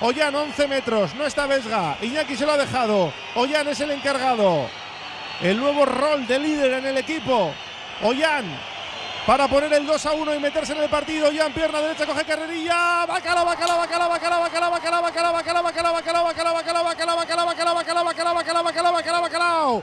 Ollán 11 metros, no está Vesga. Iñaki se lo ha dejado. Ollán es el encargado. El nuevo rol de líder en el equipo. Ollán para poner el 2 a 1 y meterse en el partido. Ollán, pierna derecha, coge carrerilla. Bacala, bacala, bacala, bacala, bacala, bacala, bacala, bacala, bacala, bacala, bacala, bacala, bacala, bacala, bacala, bacala, bacala, bacala, bacala, bacala,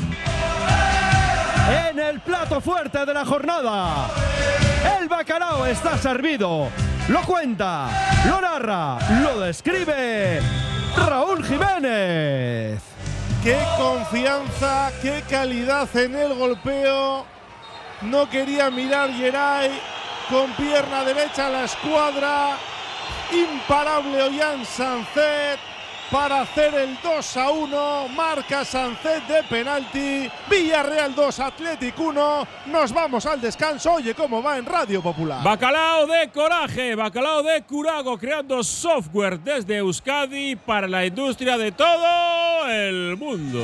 El plato fuerte de la jornada, el bacalao está servido. Lo cuenta, lo narra, lo describe Raúl Jiménez. Qué confianza, qué calidad en el golpeo. No quería mirar Geray con pierna derecha la escuadra. Imparable Ollán Sancet para hacer el 2 a 1. Marca Sancet de penalti. Villarreal 2, Athletic 1. Nos vamos al descanso. Oye, cómo va en Radio Popular. Bacalao de coraje, bacalao de Curago, creando software desde Euskadi para la industria de todo el mundo.